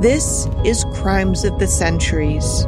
This is Crimes of the Centuries.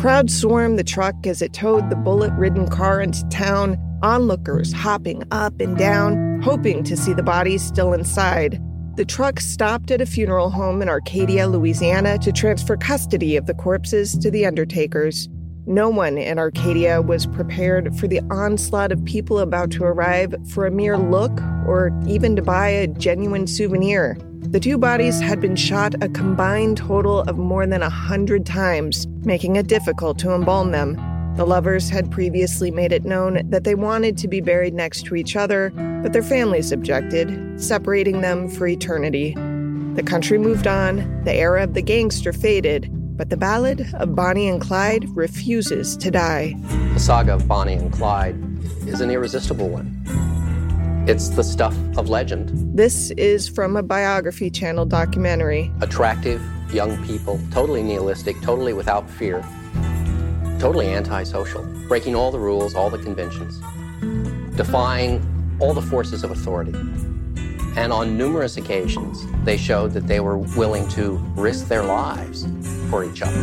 Crowds swarmed the truck as it towed the bullet ridden car into town, onlookers hopping up and down, hoping to see the bodies still inside. The truck stopped at a funeral home in Arcadia, Louisiana to transfer custody of the corpses to the undertakers. No one in Arcadia was prepared for the onslaught of people about to arrive for a mere look or even to buy a genuine souvenir. The two bodies had been shot a combined total of more than a hundred times, making it difficult to embalm them. The lovers had previously made it known that they wanted to be buried next to each other, but their families objected, separating them for eternity. The country moved on, the era of the gangster faded, but the ballad of Bonnie and Clyde refuses to die. The saga of Bonnie and Clyde is an irresistible one. It's the stuff of legend. This is from a biography channel documentary. Attractive young people, totally nihilistic, totally without fear, totally antisocial, breaking all the rules, all the conventions, defying all the forces of authority. And on numerous occasions, they showed that they were willing to risk their lives for each other.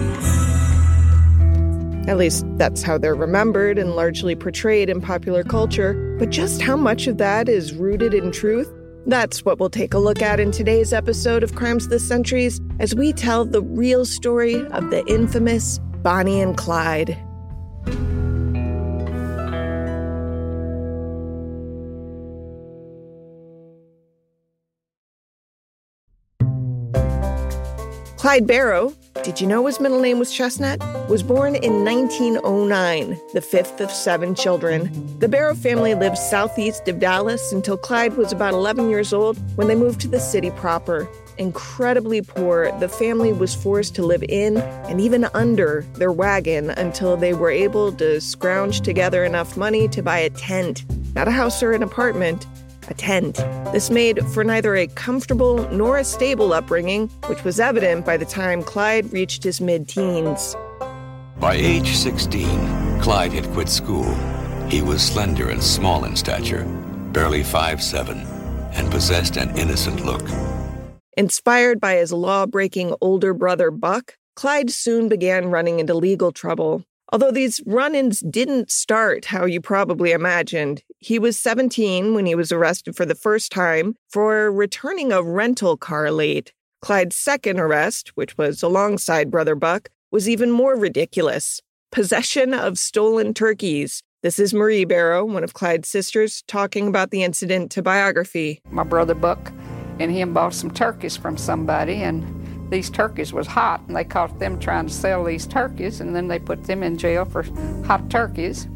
At least that's how they're remembered and largely portrayed in popular culture. But just how much of that is rooted in truth? That's what we'll take a look at in today's episode of Crimes of the Centuries as we tell the real story of the infamous Bonnie and Clyde. Clyde Barrow, did you know his middle name was Chestnut? Was born in 1909, the fifth of seven children. The Barrow family lived southeast of Dallas until Clyde was about 11 years old when they moved to the city proper. Incredibly poor, the family was forced to live in and even under their wagon until they were able to scrounge together enough money to buy a tent, not a house or an apartment, a tent. This made for neither a comfortable nor a stable upbringing, which was evident by the time Clyde reached his mid teens. By age 16, Clyde had quit school. He was slender and small in stature, barely five seven, and possessed an innocent look. Inspired by his law breaking older brother Buck, Clyde soon began running into legal trouble. Although these run ins didn't start how you probably imagined, he was 17 when he was arrested for the first time for returning a rental car late. Clyde's second arrest, which was alongside Brother Buck, was even more ridiculous possession of stolen turkeys. This is Marie Barrow, one of Clyde's sisters, talking about the incident to biography. My brother Buck and him bought some turkeys from somebody, and these turkeys was hot, and they caught them trying to sell these turkeys, and then they put them in jail for hot turkeys.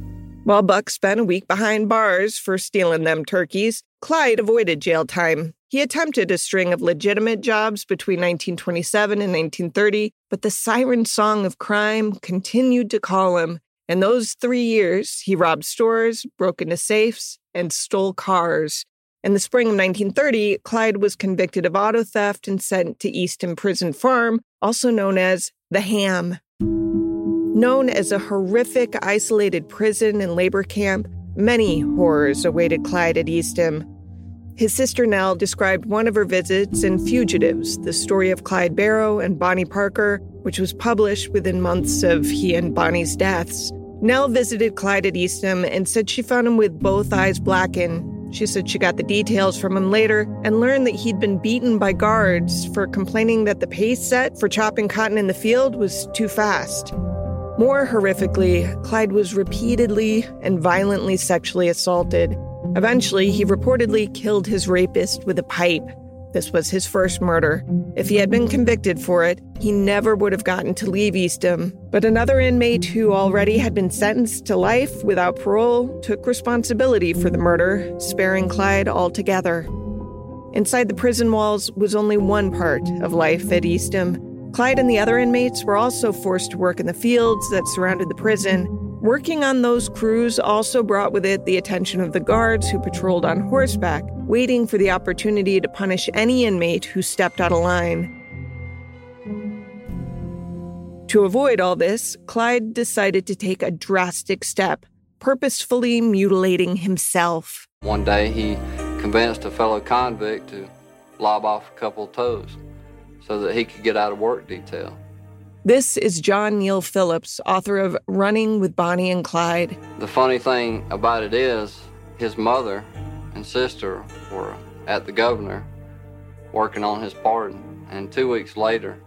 While Buck spent a week behind bars for stealing them turkeys, Clyde avoided jail time. He attempted a string of legitimate jobs between 1927 and 1930, but the siren song of crime continued to call him. In those three years, he robbed stores, broke into safes, and stole cars. In the spring of 1930, Clyde was convicted of auto theft and sent to Eastham Prison Farm, also known as the Ham. Known as a horrific isolated prison and labor camp, many horrors awaited Clyde at Eastham. His sister Nell described one of her visits in Fugitives, the story of Clyde Barrow and Bonnie Parker, which was published within months of he and Bonnie's deaths. Nell visited Clyde at Eastham and said she found him with both eyes blackened. She said she got the details from him later and learned that he'd been beaten by guards for complaining that the pace set for chopping cotton in the field was too fast. More horrifically, Clyde was repeatedly and violently sexually assaulted. Eventually, he reportedly killed his rapist with a pipe. This was his first murder. If he had been convicted for it, he never would have gotten to leave Eastham. But another inmate who already had been sentenced to life without parole took responsibility for the murder, sparing Clyde altogether. Inside the prison walls was only one part of life at Eastham. Clyde and the other inmates were also forced to work in the fields that surrounded the prison. Working on those crews also brought with it the attention of the guards who patrolled on horseback, waiting for the opportunity to punish any inmate who stepped out of line. To avoid all this, Clyde decided to take a drastic step, purposefully mutilating himself. One day he convinced a fellow convict to lob off a couple of toes so that he could get out of work detail. This is John Neal Phillips, author of Running with Bonnie and Clyde. The funny thing about it is, his mother and sister were at the governor working on his pardon, and two weeks later,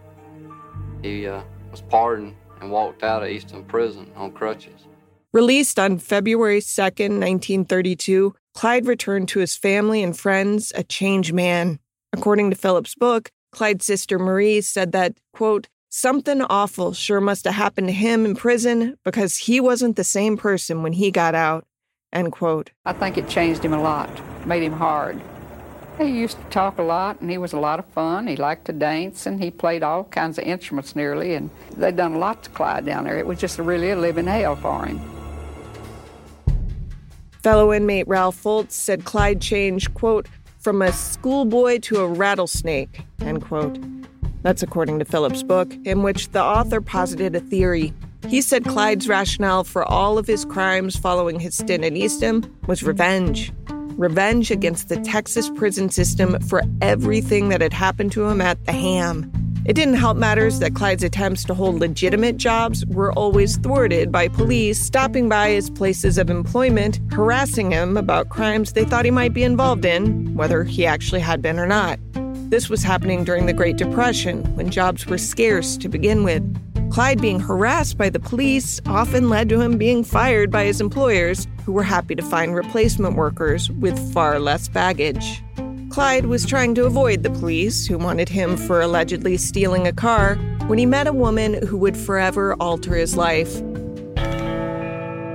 he uh, was pardoned and walked out of Eastham Prison on crutches. Released on February 2nd, 1932, Clyde returned to his family and friends a changed man. According to Phillips' book, Clyde's sister Marie said that, quote, something awful sure must have happened to him in prison because he wasn't the same person when he got out, end quote. I think it changed him a lot, made him hard. He used to talk a lot, and he was a lot of fun. He liked to dance, and he played all kinds of instruments nearly, and they'd done a lot to Clyde down there. It was just really a living hell for him. Fellow inmate Ralph Fults said Clyde changed, quote, from a schoolboy to a rattlesnake, end quote. That's according to Phillips' book, in which the author posited a theory. He said Clyde's rationale for all of his crimes following his stint in Eastham was revenge. Revenge against the Texas prison system for everything that had happened to him at the Ham. It didn't help matters that Clyde's attempts to hold legitimate jobs were always thwarted by police stopping by his places of employment, harassing him about crimes they thought he might be involved in, whether he actually had been or not. This was happening during the Great Depression, when jobs were scarce to begin with. Clyde being harassed by the police often led to him being fired by his employers, who were happy to find replacement workers with far less baggage. Clyde was trying to avoid the police, who wanted him for allegedly stealing a car, when he met a woman who would forever alter his life.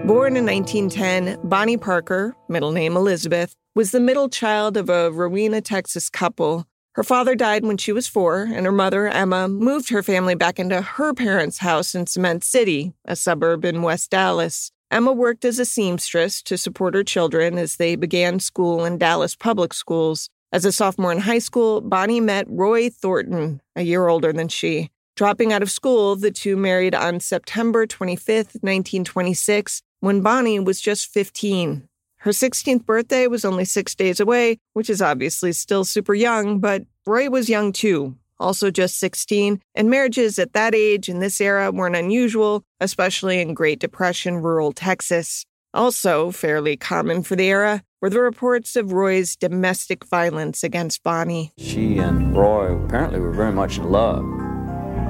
Born in 1910, Bonnie Parker, middle name Elizabeth, was the middle child of a Rowena, Texas couple. Her father died when she was four, and her mother, Emma, moved her family back into her parents' house in Cement City, a suburb in West Dallas. Emma worked as a seamstress to support her children as they began school in Dallas public schools. As a sophomore in high school, Bonnie met Roy Thornton, a year older than she. Dropping out of school, the two married on September 25, 1926, when Bonnie was just 15. Her 16th birthday was only six days away, which is obviously still super young, but Roy was young too, also just 16, and marriages at that age in this era weren't unusual, especially in Great Depression rural Texas. Also, fairly common for the era, were the reports of Roy's domestic violence against Bonnie. She and Roy apparently were very much in love,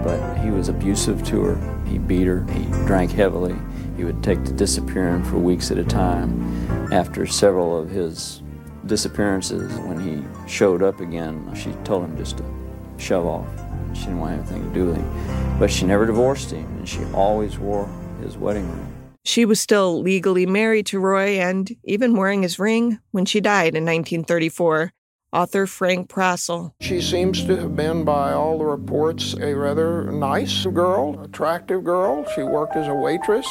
but he was abusive to her. He beat her, he drank heavily. He would take to disappearing for weeks at a time. After several of his disappearances, when he showed up again, she told him just to shove off. She didn't want anything to do with him. But she never divorced him, and she always wore his wedding ring. She was still legally married to Roy and even wearing his ring when she died in 1934. Author Frank Prassel. She seems to have been, by all the reports, a rather nice girl, attractive girl. She worked as a waitress.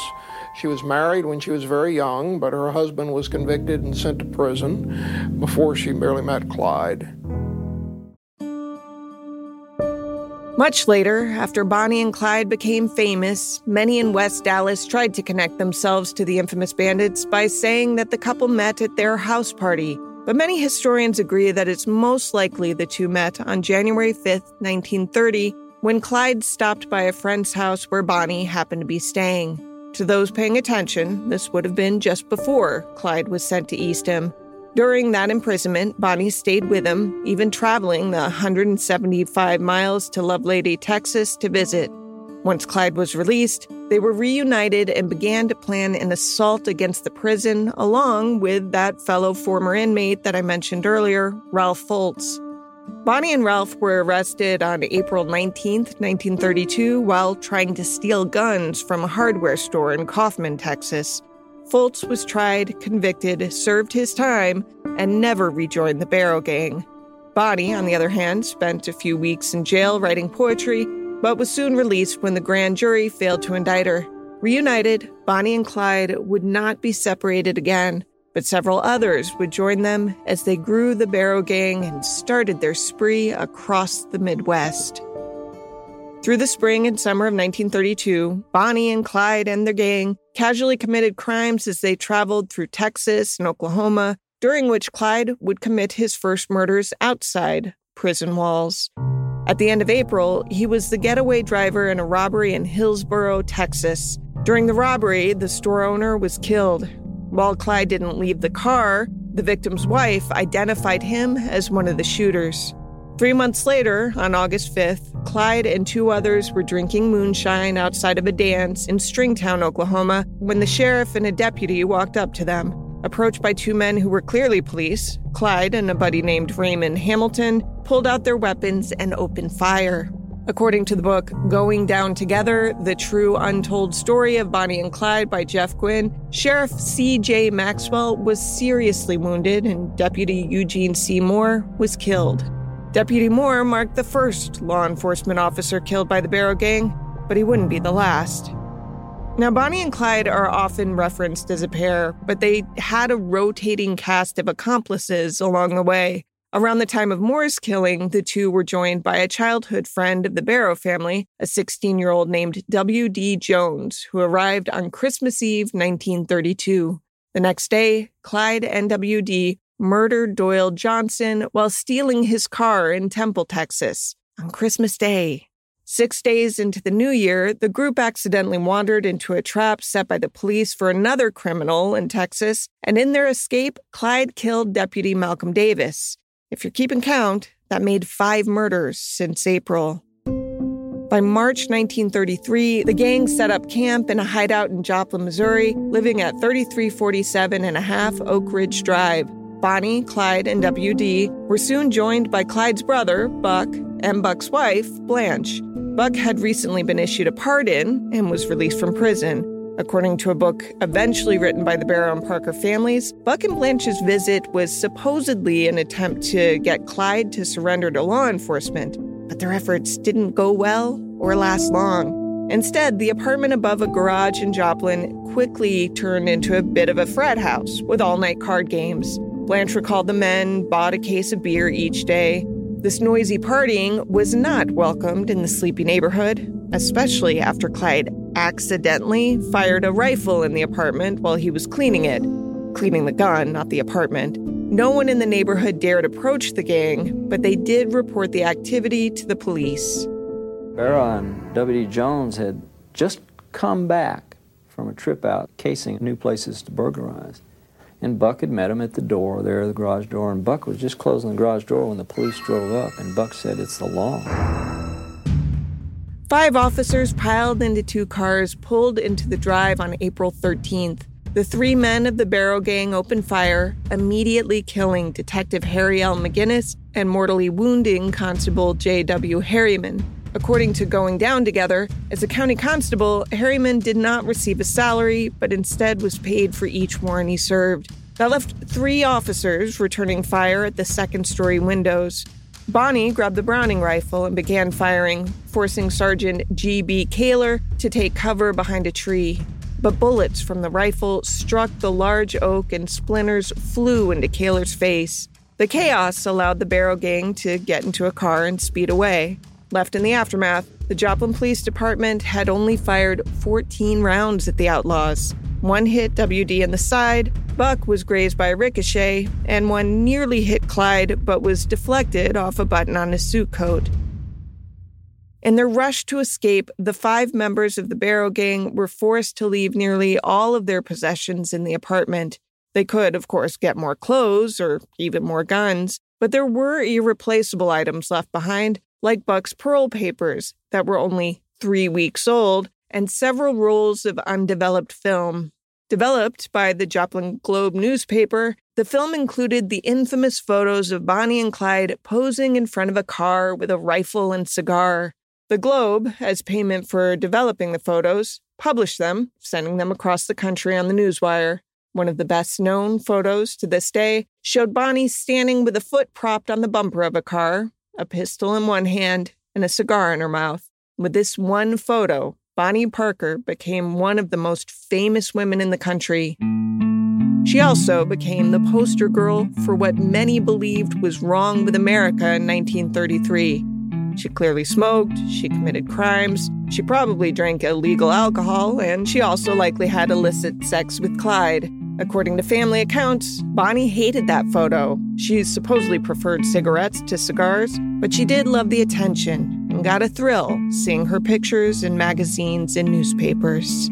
She was married when she was very young, but her husband was convicted and sent to prison before she barely met Clyde. Much later, after Bonnie and Clyde became famous, many in West Dallas tried to connect themselves to the infamous bandits by saying that the couple met at their house party. But many historians agree that it's most likely the two met on January 5, 1930, when Clyde stopped by a friend's house where Bonnie happened to be staying. To those paying attention, this would have been just before Clyde was sent to Eastham. During that imprisonment, Bonnie stayed with him, even traveling the 175 miles to Lovelady, Texas to visit. Once Clyde was released, they were reunited and began to plan an assault against the prison, along with that fellow former inmate that I mentioned earlier, Ralph Fults. Bonnie and Ralph were arrested on April 19, 1932, while trying to steal guns from a hardware store in Kaufman, Texas. Fults was tried, convicted, served his time, and never rejoined the Barrow Gang. Bonnie, on the other hand, spent a few weeks in jail writing poetry, but was soon released when the grand jury failed to indict her. Reunited, Bonnie and Clyde would not be separated again but several others would join them as they grew the Barrow Gang and started their spree across the Midwest. Through the spring and summer of 1932, Bonnie and Clyde and their gang casually committed crimes as they traveled through Texas and Oklahoma, during which Clyde would commit his first murders outside prison walls. At the end of April, he was the getaway driver in a robbery in Hillsboro, Texas. During the robbery, the store owner was killed, while Clyde didn't leave the car, the victim's wife identified him as one of the shooters. Three months later, on August 5th, Clyde and two others were drinking moonshine outside of a dance in Stringtown, Oklahoma, when the sheriff and a deputy walked up to them. Approached by two men who were clearly police, Clyde and a buddy named Raymond Hamilton pulled out their weapons and opened fire. According to the book Going Down Together The True Untold Story of Bonnie and Clyde by Jeff Guinn, Sheriff C.J. Maxwell was seriously wounded and Deputy Eugene C. Moore was killed. Deputy Moore marked the first law enforcement officer killed by the Barrow Gang, but he wouldn't be the last. Now, Bonnie and Clyde are often referenced as a pair, but they had a rotating cast of accomplices along the way. Around the time of Moore's killing, the two were joined by a childhood friend of the Barrow family, a 16 year old named W.D. Jones, who arrived on Christmas Eve 1932. The next day, Clyde and W.D. murdered Doyle Johnson while stealing his car in Temple, Texas, on Christmas Day. Six days into the new year, the group accidentally wandered into a trap set by the police for another criminal in Texas, and in their escape, Clyde killed Deputy Malcolm Davis. If you're keeping count, that made five murders since April. By March 1933, the gang set up camp in a hideout in Joplin, Missouri, living at 3347 and a half Oak Ridge Drive. Bonnie, Clyde, and WD were soon joined by Clyde's brother, Buck, and Buck's wife, Blanche. Buck had recently been issued a pardon and was released from prison. According to a book eventually written by the Barrow and Parker families, Buck and Blanche's visit was supposedly an attempt to get Clyde to surrender to law enforcement, but their efforts didn't go well or last long. Instead, the apartment above a garage in Joplin quickly turned into a bit of a frat house with all night card games. Blanche recalled the men bought a case of beer each day. This noisy partying was not welcomed in the sleepy neighborhood, especially after Clyde accidentally fired a rifle in the apartment while he was cleaning it. Cleaning the gun, not the apartment. No one in the neighborhood dared approach the gang, but they did report the activity to the police. Barrow and W.D. Jones had just come back from a trip out casing new places to burglarize. And Buck had met him at the door there, the garage door, and Buck was just closing the garage door when the police drove up, and Buck said, It's the law. Five officers piled into two cars pulled into the drive on April 13th. The three men of the Barrow Gang opened fire, immediately killing Detective Harry L. McGinnis and mortally wounding Constable J.W. Harriman. According to Going Down Together, as a county constable, Harriman did not receive a salary, but instead was paid for each warrant he served. That left three officers returning fire at the second story windows. Bonnie grabbed the Browning rifle and began firing, forcing Sergeant G.B. Kaler to take cover behind a tree. But bullets from the rifle struck the large oak and splinters flew into Kaler's face. The chaos allowed the Barrow Gang to get into a car and speed away. Left in the aftermath, the Joplin Police Department had only fired 14 rounds at the outlaws. One hit WD in the side, Buck was grazed by a ricochet, and one nearly hit Clyde but was deflected off a button on his suit coat. In their rush to escape, the five members of the Barrow Gang were forced to leave nearly all of their possessions in the apartment. They could, of course, get more clothes or even more guns, but there were irreplaceable items left behind, like Buck's parole papers that were only three weeks old and several rolls of undeveloped film. Developed by the Joplin Globe newspaper, The film included the infamous photos of Bonnie and Clyde posing in front of a car with a rifle and cigar. The Globe, as payment for developing the photos, published them, sending them across the country on the newswire. One of the best known photos to this day showed Bonnie standing with a foot propped on the bumper of a car, a pistol in one hand, and a cigar in her mouth. With this one photo, Bonnie Parker became one of the most famous women in the country. She also became the poster girl for what many believed was wrong with America in 1933. She clearly smoked, she committed crimes, she probably drank illegal alcohol, and she also likely had illicit sex with Clyde. According to family accounts, Bonnie hated that photo. She supposedly preferred cigarettes to cigars, but she did love the attention and got a thrill seeing her pictures in magazines and newspapers.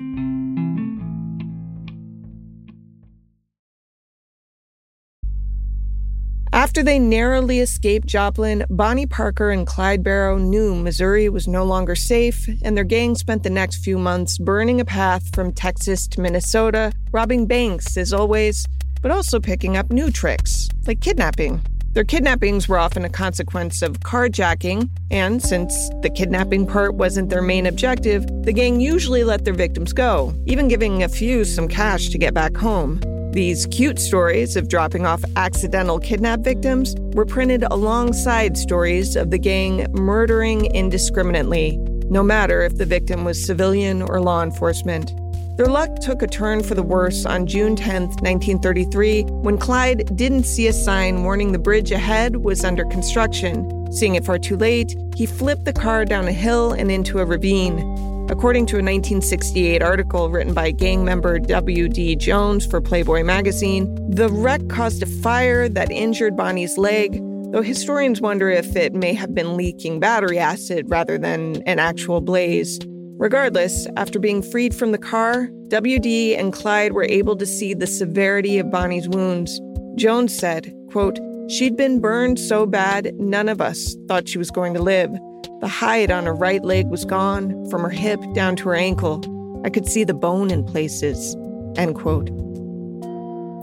After they narrowly escaped Joplin, Bonnie Parker and Clyde Barrow knew Missouri was no longer safe, and their gang spent the next few months burning a path from Texas to Minnesota, robbing banks as always, but also picking up new tricks, like kidnapping. Their kidnappings were often a consequence of carjacking, and since the kidnapping part wasn't their main objective, the gang usually let their victims go, even giving a few some cash to get back home. These cute stories of dropping off accidental kidnap victims were printed alongside stories of the gang murdering indiscriminately, no matter if the victim was civilian or law enforcement. Their luck took a turn for the worse on June 10, 1933, when Clyde didn't see a sign warning the bridge ahead was under construction. Seeing it far too late, he flipped the car down a hill and into a ravine. According to a 1968 article written by gang member W.D. Jones for Playboy magazine, the wreck caused a fire that injured Bonnie's leg, though historians wonder if it may have been leaking battery acid rather than an actual blaze. Regardless, after being freed from the car, WD and Clyde were able to see the severity of Bonnie's wounds. Jones said, quote, She'd been burned so bad, none of us thought she was going to live. The hide on her right leg was gone, from her hip down to her ankle. I could see the bone in places. End quote.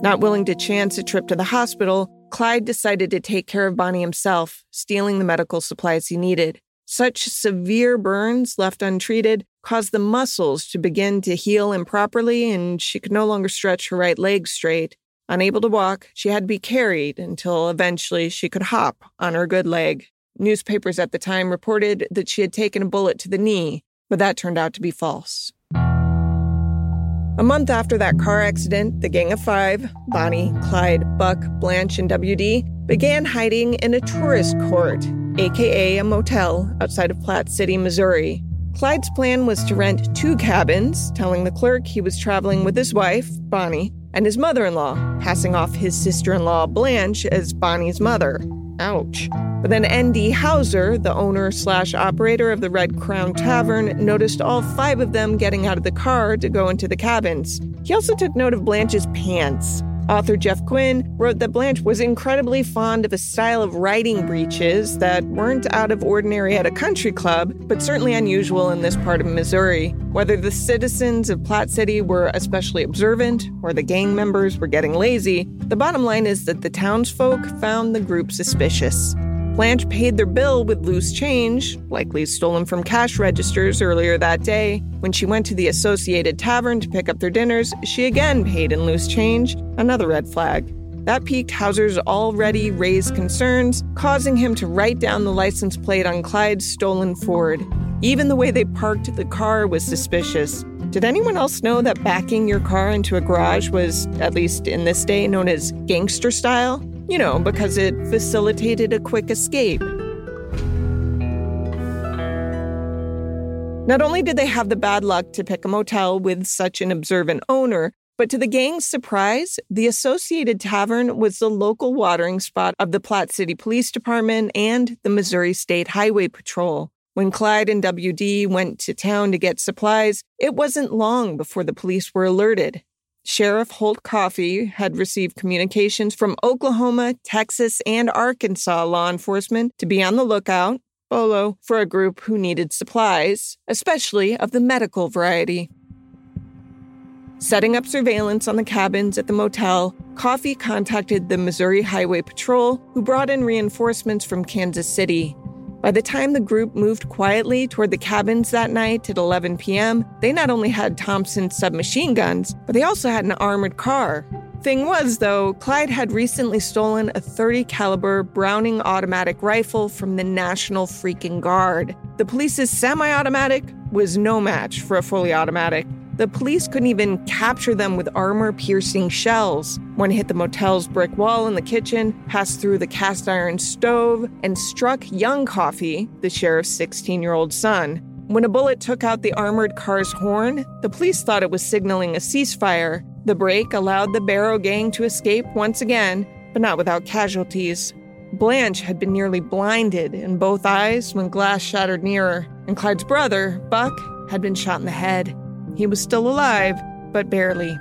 Not willing to chance a trip to the hospital, Clyde decided to take care of Bonnie himself, stealing the medical supplies he needed. Such severe burns left untreated caused the muscles to begin to heal improperly, and she could no longer stretch her right leg straight. Unable to walk, she had to be carried until eventually she could hop on her good leg. Newspapers at the time reported that she had taken a bullet to the knee, but that turned out to be false. A month after that car accident, the Gang of Five, Bonnie, Clyde, Buck, Blanche, and WD, began hiding in a tourist court, aka a motel outside of Platte City, Missouri. Clyde's plan was to rent two cabins, telling the clerk he was traveling with his wife, Bonnie, and his mother in law, passing off his sister in law, Blanche, as Bonnie's mother. Ouch. But then N.D. Houser, the owner slash operator of the Red Crown Tavern, noticed all five of them getting out of the car to go into the cabins. He also took note of Blanche's pants. Author Jeff Guinn wrote that Blanche was incredibly fond of a style of riding breeches that weren't out of ordinary at a country club, but certainly unusual in this part of Missouri. Whether the citizens of Platte City were especially observant or the gang members were getting lazy, the bottom line is that the townsfolk found the group suspicious. Blanche paid their bill with loose change, likely stolen from cash registers earlier that day. When she went to the Associated Tavern to pick up their dinners, she again paid in loose change, another red flag. That piqued Houser's already raised concerns, causing him to write down the license plate on Clyde's stolen Ford. Even the way they parked the car was suspicious. Did anyone else know that backing your car into a garage was, at least in this day, known as gangster style? You know, because it facilitated a quick escape. Not only did they have the bad luck to pick a motel with such an observant owner, but to the gang's surprise, the Associated Tavern was the local watering spot of the Platte City Police Department and the Missouri State Highway Patrol. When Clyde and WD went to town to get supplies, it wasn't long before the police were alerted. Sheriff Holt Coffey had received communications from Oklahoma, Texas, and Arkansas law enforcement to be on the lookout, BOLO, for a group who needed supplies, especially of the medical variety. Setting up surveillance on the cabins at the motel, Coffey contacted the Missouri Highway Patrol, who brought in reinforcements from Kansas City. By the time the group moved quietly toward the cabins that night at 11 p.m., they not only had Thompson submachine guns, but they also had an armored car. Thing was, though, Clyde had recently stolen a 30 caliber Browning automatic rifle from the National Freaking Guard. The police's semi-automatic was no match for a fully automatic. The police couldn't even capture them with armor piercing shells. One hit the motel's brick wall in the kitchen, passed through the cast iron stove, and struck young Coffey, the sheriff's 16 year old son. When a bullet took out the armored car's horn, the police thought it was signaling a ceasefire. The break allowed the Barrow gang to escape once again, but not without casualties. Blanche had been nearly blinded in both eyes when glass shattered near her, and Clyde's brother, Buck, had been shot in the head. He was still alive, but barely.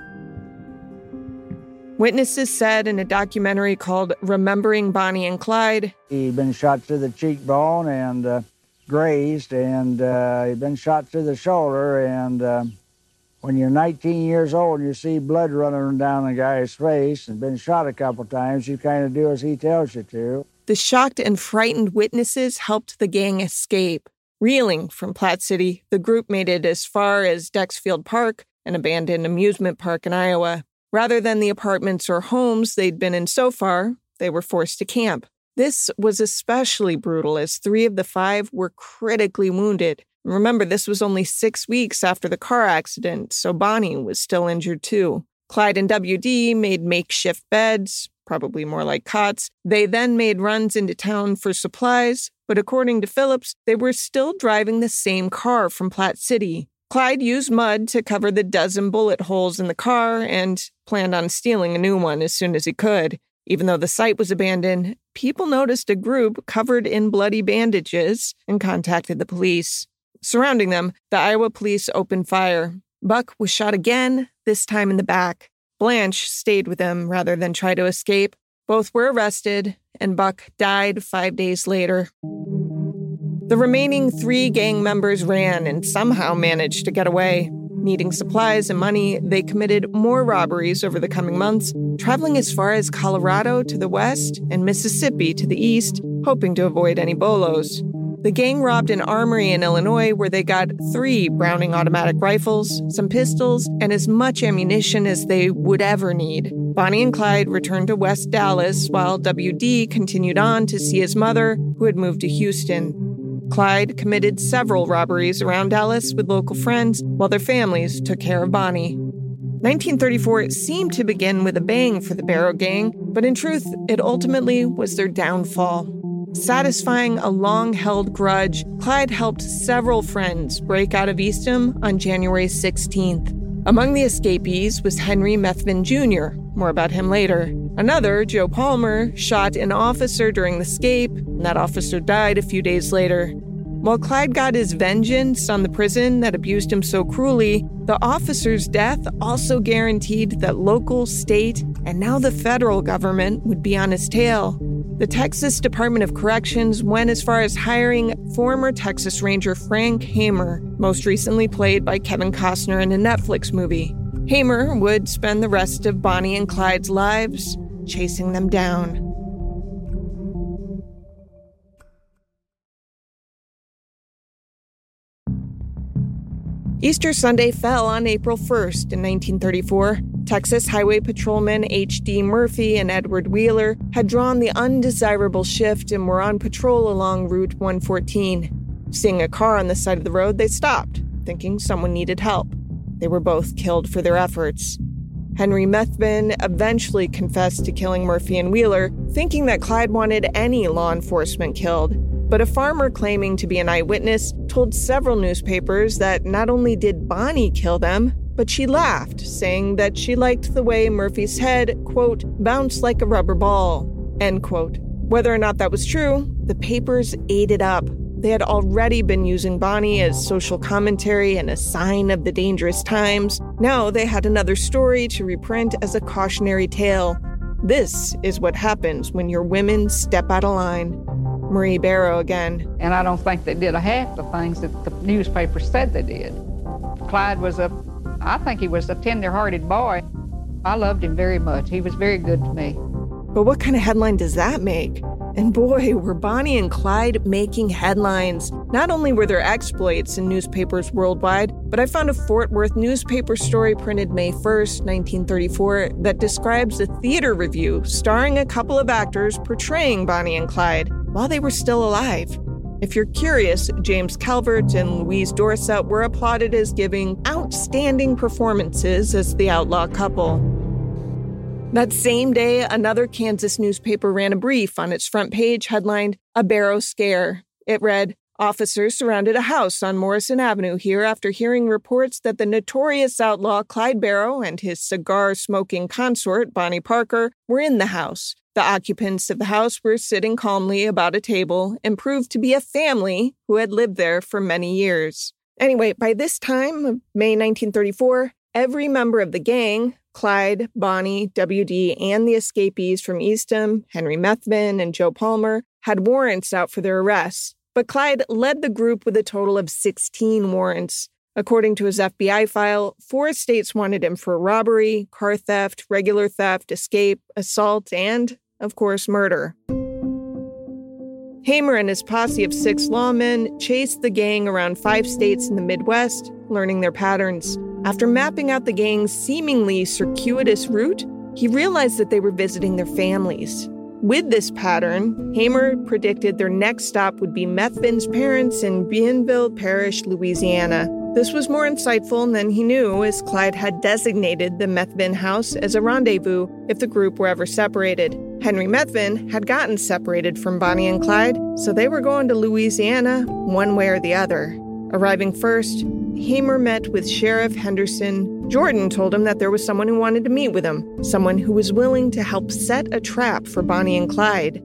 Witnesses said in a documentary called Remembering Bonnie and Clyde He'd been shot through the cheekbone and uh, grazed, and uh, he'd been shot through the shoulder. And uh, when you're 19 years old and you see blood running down a guy's face and been shot a couple times, you kind of do as he tells you to. The shocked and frightened witnesses helped the gang escape. Reeling from Platte City, the group made it as far as Dexfield Park, an abandoned amusement park in Iowa. Rather than the apartments or homes they'd been in so far, they were forced to camp. This was especially brutal as three of the five were critically wounded. Remember, this was only six weeks after the car accident, so Bonnie was still injured too. Clyde and WD made makeshift beds, probably more like cots. They then made runs into town for supplies, but according to Phillips, they were still driving the same car from Platte City. Clyde used mud to cover the dozen bullet holes in the car and planned on stealing a new one as soon as he could. Even though the site was abandoned, people noticed a group covered in bloody bandages and contacted the police. Surrounding them, the Iowa police opened fire. Buck was shot again, this time in the back. Blanche stayed with him rather than try to escape. Both were arrested, and Buck died five days later. The remaining three gang members ran and somehow managed to get away. Needing supplies and money, they committed more robberies over the coming months, traveling as far as Colorado to the west and Mississippi to the east, hoping to avoid any bolos. The gang robbed an armory in Illinois where they got three Browning automatic rifles, some pistols, and as much ammunition as they would ever need. Bonnie and Clyde returned to West Dallas while WD continued on to see his mother, who had moved to Houston. Clyde committed several robberies around Dallas with local friends while their families took care of Bonnie. 1934 seemed to begin with a bang for the Barrow Gang, but in truth, it ultimately was their downfall. Satisfying a long held grudge, Clyde helped several friends break out of Eastham on January 16th. Among the escapees was Henry Methvin Jr., more about him later. Another, Joe Palmer, shot an officer during the escape, and that officer died a few days later. While Clyde got his vengeance on the prison that abused him so cruelly, the officer's death also guaranteed that local, state, and now the federal government would be on his tail. The Texas Department of Corrections went as far as hiring former Texas Ranger Frank Hamer, most recently played by Kevin Costner in a Netflix movie. Hamer would spend the rest of Bonnie and Clyde's lives chasing them down. Easter Sunday fell on April 1st in 1934. Texas Highway Patrolman H.D. Murphy and Edward Wheeler had drawn the undesirable shift and were on patrol along Route 114. Seeing a car on the side of the road, they stopped, thinking someone needed help. They were both killed for their efforts. Henry Methvin eventually confessed to killing Murphy and Wheeler, thinking that Clyde wanted any law enforcement killed. But a farmer claiming to be an eyewitness told several newspapers that not only did Bonnie kill them, but she laughed, saying that she liked the way Murphy's head, quote, bounced like a rubber ball, end quote. Whether or not that was true, the papers ate it up. They had already been using Bonnie as social commentary and a sign of the dangerous times. Now they had another story to reprint as a cautionary tale. This is what happens when your women step out of line. Marie Barrow again. And I don't think they did a half the things that the newspaper said they did. Clyde was a I think he was a tender-hearted boy. I loved him very much. He was very good to me. But what kind of headline does that make? And boy, were Bonnie and Clyde making headlines. Not only were there exploits in newspapers worldwide, but I found a Fort Worth newspaper story printed May 1st, 1934, that describes a theater review starring a couple of actors portraying Bonnie and Clyde while they were still alive. If you're curious, James Calvert and Louise Dorset were applauded as giving outstanding performances as the outlaw couple. That same day, another Kansas newspaper ran a brief on its front page headlined, A Barrow Scare. It read, Officers surrounded a house on Morrison Avenue here after hearing reports that the notorious outlaw Clyde Barrow and his cigar smoking consort, Bonnie Parker, were in the house. The occupants of the house were sitting calmly about a table and proved to be a family who had lived there for many years. Anyway, by this time, May 1934, every member of the gang, Clyde, Bonnie, WD, and the escapees from Eastham, Henry Methvin, and Joe Palmer, had warrants out for their arrests. But Clyde led the group with a total of 16 warrants. According to his FBI file, four states wanted him for robbery, car theft, regular theft, escape, assault, and, of course, murder. Hamer and his posse of six lawmen chased the gang around five states in the Midwest, learning their patterns. After mapping out the gang's seemingly circuitous route, he realized that they were visiting their families. With this pattern, Hamer predicted their next stop would be Methvin's parents in Bienville Parish, Louisiana. This was more insightful than he knew, as Clyde had designated the Methvin house as a rendezvous if the group were ever separated. Henry Methvin had gotten separated from Bonnie and Clyde, so they were going to Louisiana one way or the other. Arriving first, Hamer met with Sheriff Henderson. Jordan told him that there was someone who wanted to meet with him, someone who was willing to help set a trap for Bonnie and Clyde.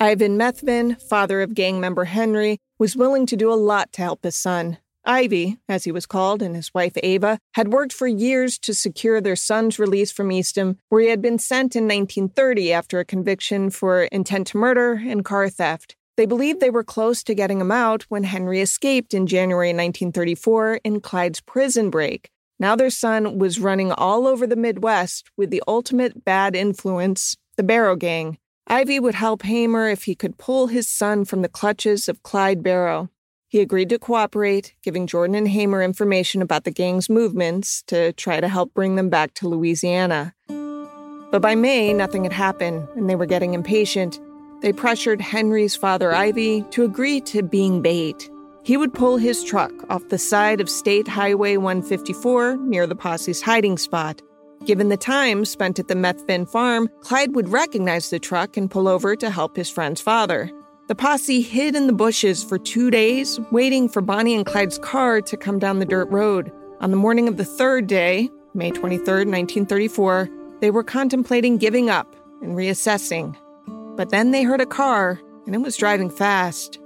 Ivan Methvin, father of gang member Henry, was willing to do a lot to help his son. Ivy, as he was called, and his wife Ava, had worked for years to secure their son's release from Eastham, where he had been sent in 1930 after a conviction for intent to murder and car theft. They believed they were close to getting him out when Henry escaped in January 1934 in Clyde's prison break. Now their son was running all over the Midwest with the ultimate bad influence, the Barrow Gang. Ivy would help Hamer if he could pull his son from the clutches of Clyde Barrow. He agreed to cooperate, giving Jordan and Hamer information about the gang's movements to try to help bring them back to Louisiana. But by May, nothing had happened, and they were getting impatient. They pressured Henry's father, Ivy, to agree to being bait. He would pull his truck off the side of State Highway 154 near the posse's hiding spot. Given the time spent at the Methvin farm, Clyde would recognize the truck and pull over to help his friend's father. The posse hid in the bushes for two days, waiting for Bonnie and Clyde's car to come down the dirt road. On the morning of the third day, May 23, 1934, they were contemplating giving up and reassessing. But then they heard a car, and it was driving fast.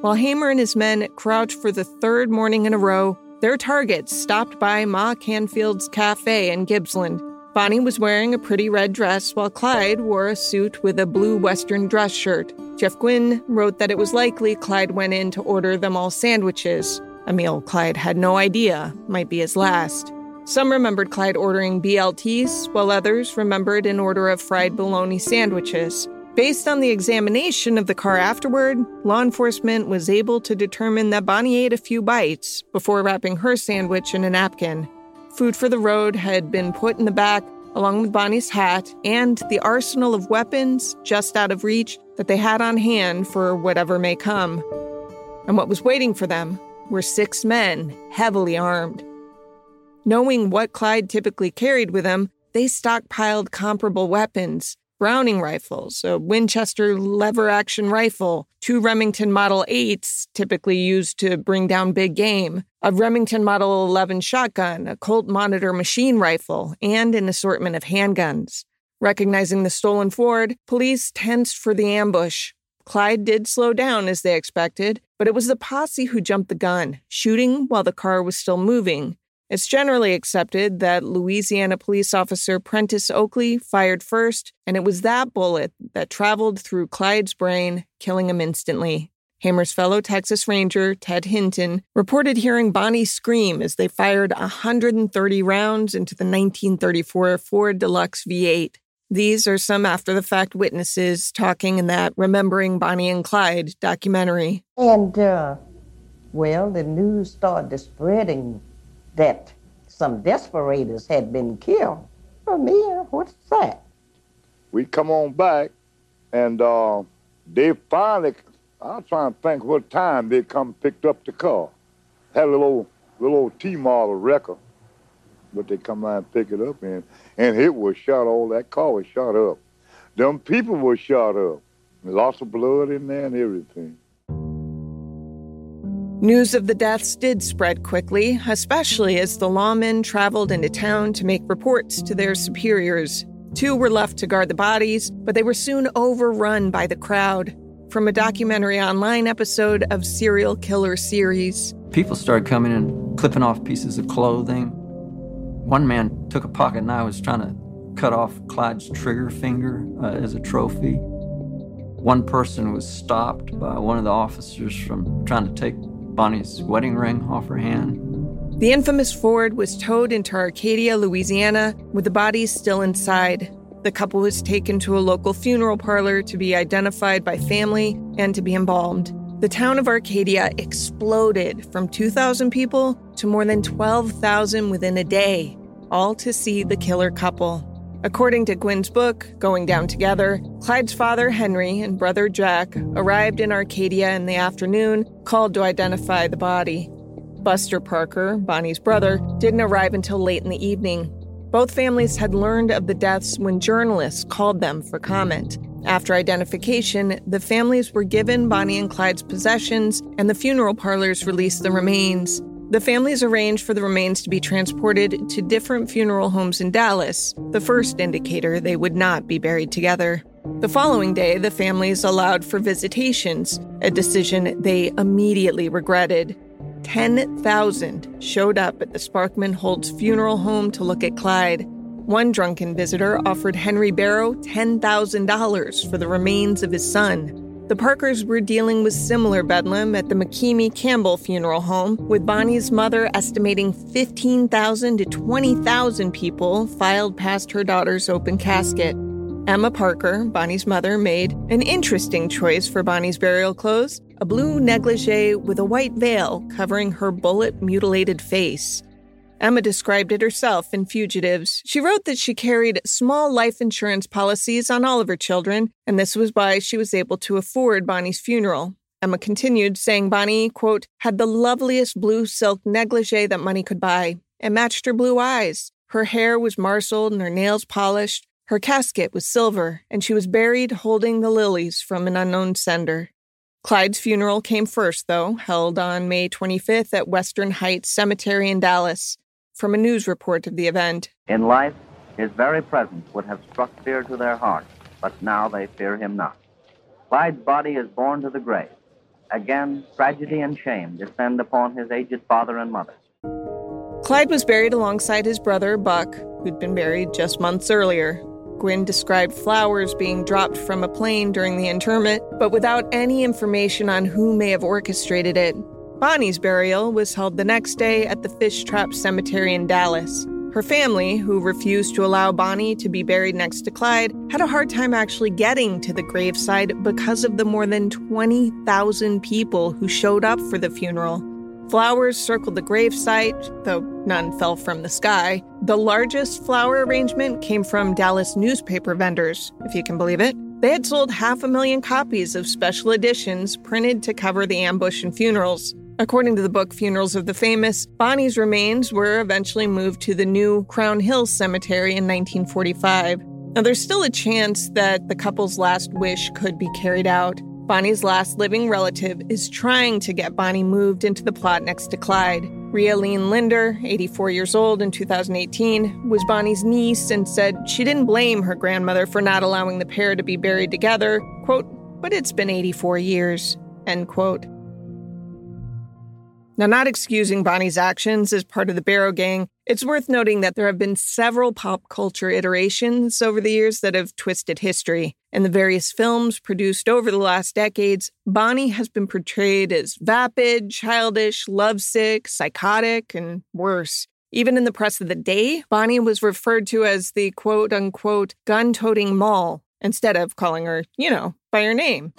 While Hamer and his men crouched for the third morning in a row, their targets stopped by Ma Canfield's cafe in Gibsland. Bonnie was wearing a pretty red dress, while Clyde wore a suit with a blue Western dress shirt. Jeff Guinn wrote that it was likely Clyde went in to order them all sandwiches, a meal Clyde had no idea might be his last. Some remembered Clyde ordering BLTs, while others remembered an order of fried bologna sandwiches. Based on the examination of the car afterward, law enforcement was able to determine that Bonnie ate a few bites before wrapping her sandwich in a napkin. Food for the road had been put in the back, along with Bonnie's hat and the arsenal of weapons just out of reach that they had on hand for whatever may come. And what was waiting for them were six men, heavily armed. Knowing what Clyde typically carried with him, they stockpiled comparable weapons Browning rifles, a Winchester lever action rifle, two Remington Model 8s, typically used to bring down big game, a Remington Model 11 shotgun, a Colt Monitor machine rifle, and an assortment of handguns. Recognizing the stolen Ford, police tensed for the ambush. Clyde did slow down as they expected, but it was the posse who jumped the gun, shooting while the car was still moving. It's generally accepted that Louisiana police officer Prentiss Oakley fired first, and it was that bullet that traveled through Clyde's brain, killing him instantly. Hamer's fellow Texas Ranger, Ted Hinton, reported hearing Bonnie scream as they fired 130 rounds into the 1934 Ford Deluxe V8. These are some after the fact witnesses talking in that Remembering Bonnie and Clyde documentary. And, uh, well, the news started spreading that some desperados had been killed. For me, what's that? We come on back, and uh, they finally, I'm trying to think what time they come picked up the car. Had a little little old T model wrecker, but they come by and pick it up and and it was shot. All that car was shot up. Them people were shot up. Lots of blood in there and everything. News of the deaths did spread quickly, especially as the lawmen traveled into town to make reports to their superiors. Two were left to guard the bodies, but they were soon overrun by the crowd from a documentary online episode of Serial Killer Series. People started coming and clipping off pieces of clothing. One man took a pocket knife, was trying to cut off Clyde's trigger finger uh, as a trophy. One person was stopped by one of the officers from trying to take Bonnie's wedding ring off her hand. The infamous Ford was towed into Arcadia, Louisiana, with the bodies still inside. The couple was taken to a local funeral parlor to be identified by family and to be embalmed. The town of Arcadia exploded from 2,000 people to more than 12,000 within a day, all to see the killer couple. According to Guinn's book, Going Down Together, Clyde's father, Henry, and brother, Jack, arrived in Arcadia in the afternoon, called to identify the body. Buster Parker, Bonnie's brother, didn't arrive until late in the evening. Both families had learned of the deaths when journalists called them for comment. After identification, the families were given Bonnie and Clyde's possessions, and the funeral parlors released the remains. The families arranged for the remains to be transported to different funeral homes in Dallas, the first indicator they would not be buried together. The following day, the families allowed for visitations, a decision they immediately regretted. 10,000 showed up at the Sparkman Holtz funeral home to look at Clyde. One drunken visitor offered Henry Barrow $10,000 for the remains of his son. The Parkers were dealing with similar bedlam at the McKamy Campbell funeral home, with Bonnie's mother estimating 15,000 to 20,000 people filed past her daughter's open casket. Emma Parker, Bonnie's mother, made an interesting choice for Bonnie's burial clothes a blue negligee with a white veil covering her bullet mutilated face. Emma described it herself in Fugitives. She wrote that she carried small life insurance policies on all of her children, and this was why she was able to afford Bonnie's funeral. Emma continued, saying Bonnie, quote, had the loveliest blue silk negligee that money could buy. It matched her blue eyes. Her hair was marceled and her nails polished. Her casket was silver, and she was buried holding the lilies from an unknown sender. Clyde's funeral came first, though, held on May 25th at Western Heights Cemetery in Dallas. From a news report of the event In life, his very presence would have struck fear to their hearts, but now they fear him not. Clyde's body is borne to the grave. Again, tragedy and shame descend upon his aged father and mother. Clyde was buried alongside his brother, Buck, who'd been buried just months earlier. Guinn described flowers being dropped from a plane during the interment, but without any information on who may have orchestrated it. Bonnie's burial was held the next day at the Fish Trap Cemetery in Dallas. Her family, who refused to allow Bonnie to be buried next to Clyde, had a hard time actually getting to the graveside because of the more than 20,000 people who showed up for the funeral. Flowers circled the gravesite, though none fell from the sky. The largest flower arrangement came from Dallas newspaper vendors, if you can believe it. They had sold half a million copies of special editions printed to cover the ambush and funerals. According to the book Funerals of the Famous, Bonnie's remains were eventually moved to the new Crown Hill Cemetery in 1945. Now, there's still a chance that the couple's last wish could be carried out. Bonnie's last living relative is trying to get Bonnie moved into the plot next to Clyde. Rialeen Linder, 84 years old in 2018, was Bonnie's niece and said she didn't blame her grandmother for not allowing the pair to be buried together, quote, but it's been 84 years, end quote. Now, not excusing Bonnie's actions as part of the Barrow Gang, It's worth noting that there have been several pop culture iterations over the years that have twisted history. In the various films produced over the last decades, Bonnie has been portrayed as vapid, childish, lovesick, psychotic, and worse. Even in the press of the day, Bonnie was referred to as the quote unquote gun toting Moll instead of calling her, you know, by her name.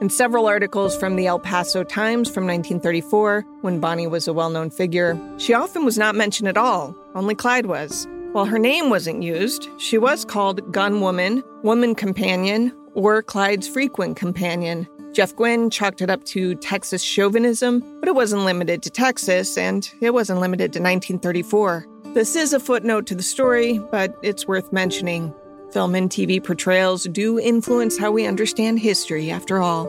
In several articles from the El Paso Times from 1934, when Bonnie was a well known figure, she often was not mentioned at all, only Clyde was. While her name wasn't used, she was called Gun Woman, Woman Companion, or Clyde's frequent companion. Jeff Guinn chalked it up to Texas chauvinism, but it wasn't limited to Texas, and it wasn't limited to 1934. This is a footnote to the story, but it's worth mentioning. Film and TV portrayals do influence how we understand history, after all.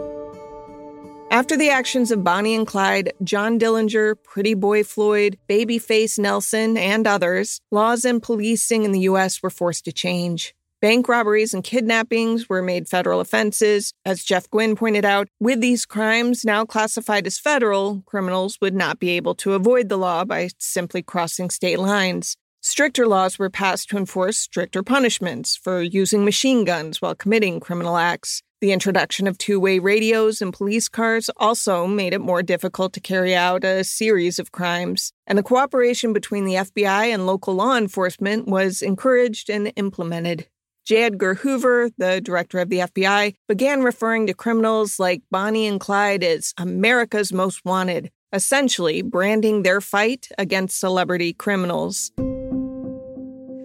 After the actions of Bonnie and Clyde, John Dillinger, Pretty Boy Floyd, Babyface Nelson, and others, laws and policing in the U.S. were forced to change. Bank robberies and kidnappings were made federal offenses. As Jeff Guinn pointed out, with these crimes now classified as federal, criminals would not be able to avoid the law by simply crossing state lines. Stricter laws were passed to enforce stricter punishments for using machine guns while committing criminal acts. The introduction of two way radios in police cars also made it more difficult to carry out a series of crimes, and the cooperation between the FBI and local law enforcement was encouraged and implemented. J. Edgar Hoover, the director of the FBI, began referring to criminals like Bonnie and Clyde as America's most wanted, essentially branding their fight against celebrity criminals.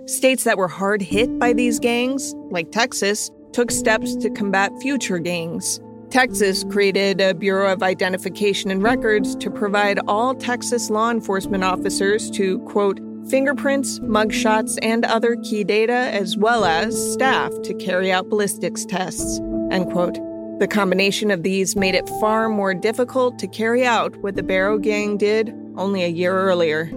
States that were hard hit by these gangs, like Texas, took steps to combat future gangs. Texas created a Bureau of Identification and Records to provide all Texas law enforcement officers to, quote, fingerprints, mugshots, and other key data, as well as staff to carry out ballistics tests, end quote. The combination of these made it far more difficult to carry out what the Barrow Gang did only a year earlier.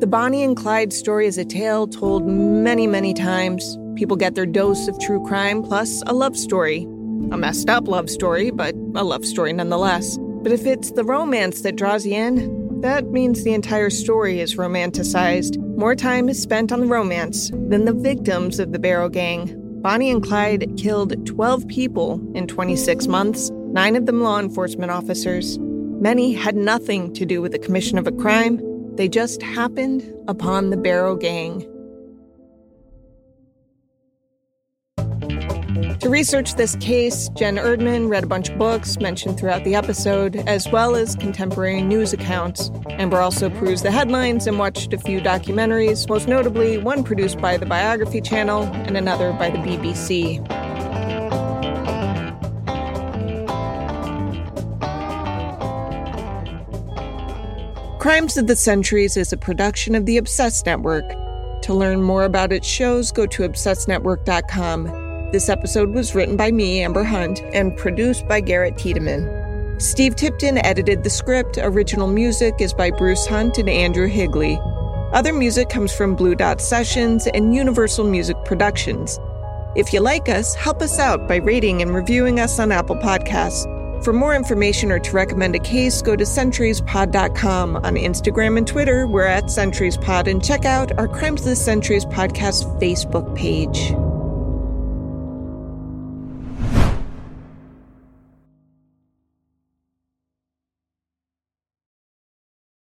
The Bonnie and Clyde story is a tale told many, many times. People get their dose of true crime plus a love story. A messed up love story, but a love story nonetheless. But if it's the romance that draws you in, that means the entire story is romanticized. More time is spent on the romance than the victims of the Barrow Gang. Bonnie and Clyde killed 12 people in 26 months, nine of them law enforcement officers. Many had nothing to do with the commission of a crime, they just happened upon the Barrow Gang. To research this case, Jen Erdman read a bunch of books mentioned throughout the episode, as well as contemporary news accounts. Amber also perused the headlines and watched a few documentaries, most notably one produced by the Biography Channel and another by the BBC. Crimes of the Centuries is a production of the Obsessed Network. To learn more about its shows, go to obsessednetwork.com. This episode was written by me, Amber Hunt, and produced by Garrett Tiedemann. Steve Tipton edited the script. Original music is by Bruce Hunt and Andrew Higley. Other music comes from Blue Dot Sessions and Universal Music Productions. If you like us, help us out by rating and reviewing us on Apple Podcasts. For more information or to recommend a case, go to centuriespod.com. On Instagram and Twitter, we're at centuriespod, and check out our Crimes of the Centuries podcast Facebook page.